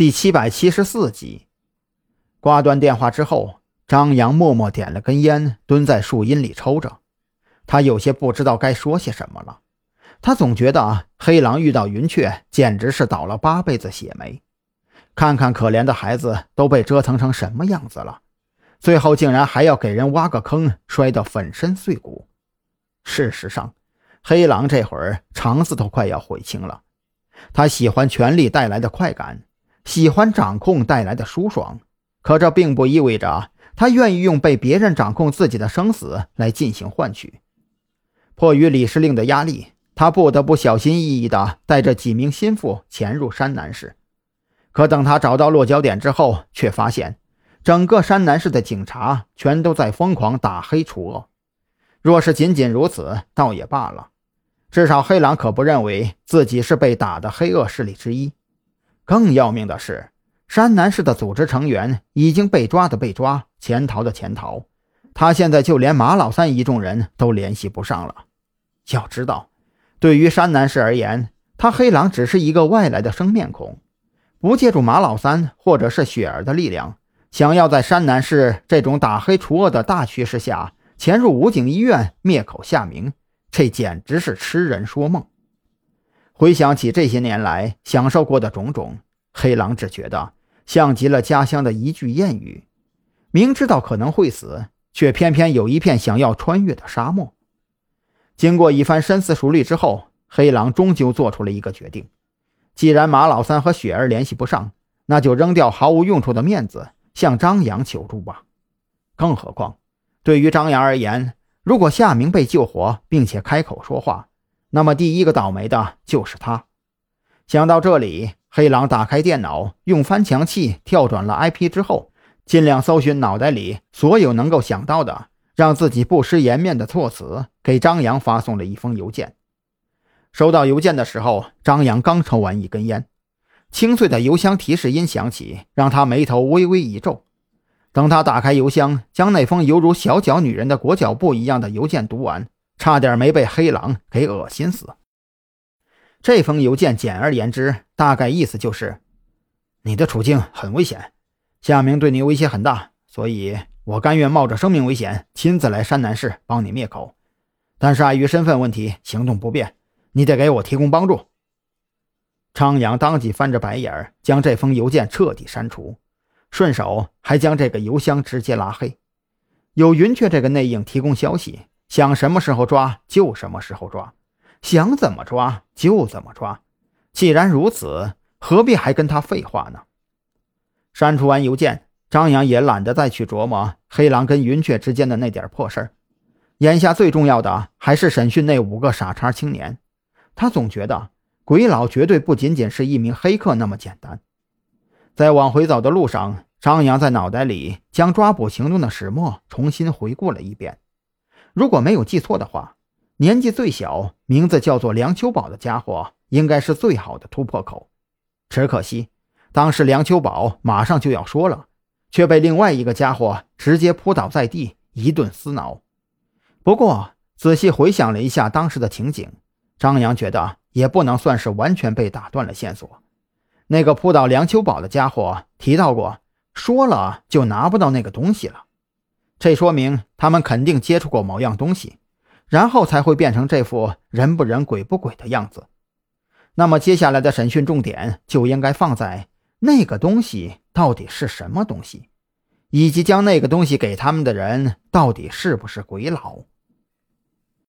第七百七十四集，挂断电话之后，张扬默默点了根烟，蹲在树荫里抽着。他有些不知道该说些什么了。他总觉得，黑狼遇到云雀，简直是倒了八辈子血霉。看看可怜的孩子都被折腾成什么样子了，最后竟然还要给人挖个坑，摔得粉身碎骨。事实上，黑狼这会儿肠子都快要悔青了。他喜欢权力带来的快感。喜欢掌控带来的舒爽，可这并不意味着他愿意用被别人掌控自己的生死来进行换取。迫于李司令的压力，他不得不小心翼翼地带着几名心腹潜入山南市。可等他找到落脚点之后，却发现整个山南市的警察全都在疯狂打黑除恶。若是仅仅如此，倒也罢了，至少黑狼可不认为自己是被打的黑恶势力之一。更要命的是，山南市的组织成员已经被抓的被抓，潜逃的潜逃。他现在就连马老三一众人都联系不上了。要知道，对于山南市而言，他黑狼只是一个外来的生面孔，不借助马老三或者是雪儿的力量，想要在山南市这种打黑除恶的大趋势下潜入武警医院灭口夏明，这简直是痴人说梦。回想起这些年来享受过的种种，黑狼只觉得像极了家乡的一句谚语：明知道可能会死，却偏偏有一片想要穿越的沙漠。经过一番深思熟虑之后，黑狼终究做出了一个决定：既然马老三和雪儿联系不上，那就扔掉毫无用处的面子，向张扬求助吧。更何况，对于张扬而言，如果夏明被救活，并且开口说话，那么第一个倒霉的就是他。想到这里，黑狼打开电脑，用翻墙器跳转了 IP 之后，尽量搜寻脑袋里所有能够想到的让自己不失颜面的措辞，给张扬发送了一封邮件。收到邮件的时候，张扬刚抽完一根烟，清脆的邮箱提示音响起，让他眉头微微一皱。等他打开邮箱，将那封犹如小脚女人的裹脚布一样的邮件读完。差点没被黑狼给恶心死。这封邮件简而言之，大概意思就是：你的处境很危险，夏明对你威胁很大，所以我甘愿冒着生命危险亲自来山南市帮你灭口。但是碍于身份问题，行动不便，你得给我提供帮助。昌阳当即翻着白眼儿将这封邮件彻底删除，顺手还将这个邮箱直接拉黑。有云雀这个内应提供消息。想什么时候抓就什么时候抓，想怎么抓就怎么抓。既然如此，何必还跟他废话呢？删除完邮件，张扬也懒得再去琢磨黑狼跟云雀之间的那点破事儿。眼下最重要的还是审讯那五个傻叉青年。他总觉得鬼佬绝对不仅仅是一名黑客那么简单。在往回走的路上，张扬在脑袋里将抓捕行动的始末重新回顾了一遍。如果没有记错的话，年纪最小、名字叫做梁秋宝的家伙，应该是最好的突破口。只可惜，当时梁秋宝马上就要说了，却被另外一个家伙直接扑倒在地，一顿撕挠。不过，仔细回想了一下当时的情景，张扬觉得也不能算是完全被打断了线索。那个扑倒梁秋宝的家伙提到过，说了就拿不到那个东西了。这说明他们肯定接触过某样东西，然后才会变成这副人不人鬼不鬼的样子。那么接下来的审讯重点就应该放在那个东西到底是什么东西，以及将那个东西给他们的人到底是不是鬼佬。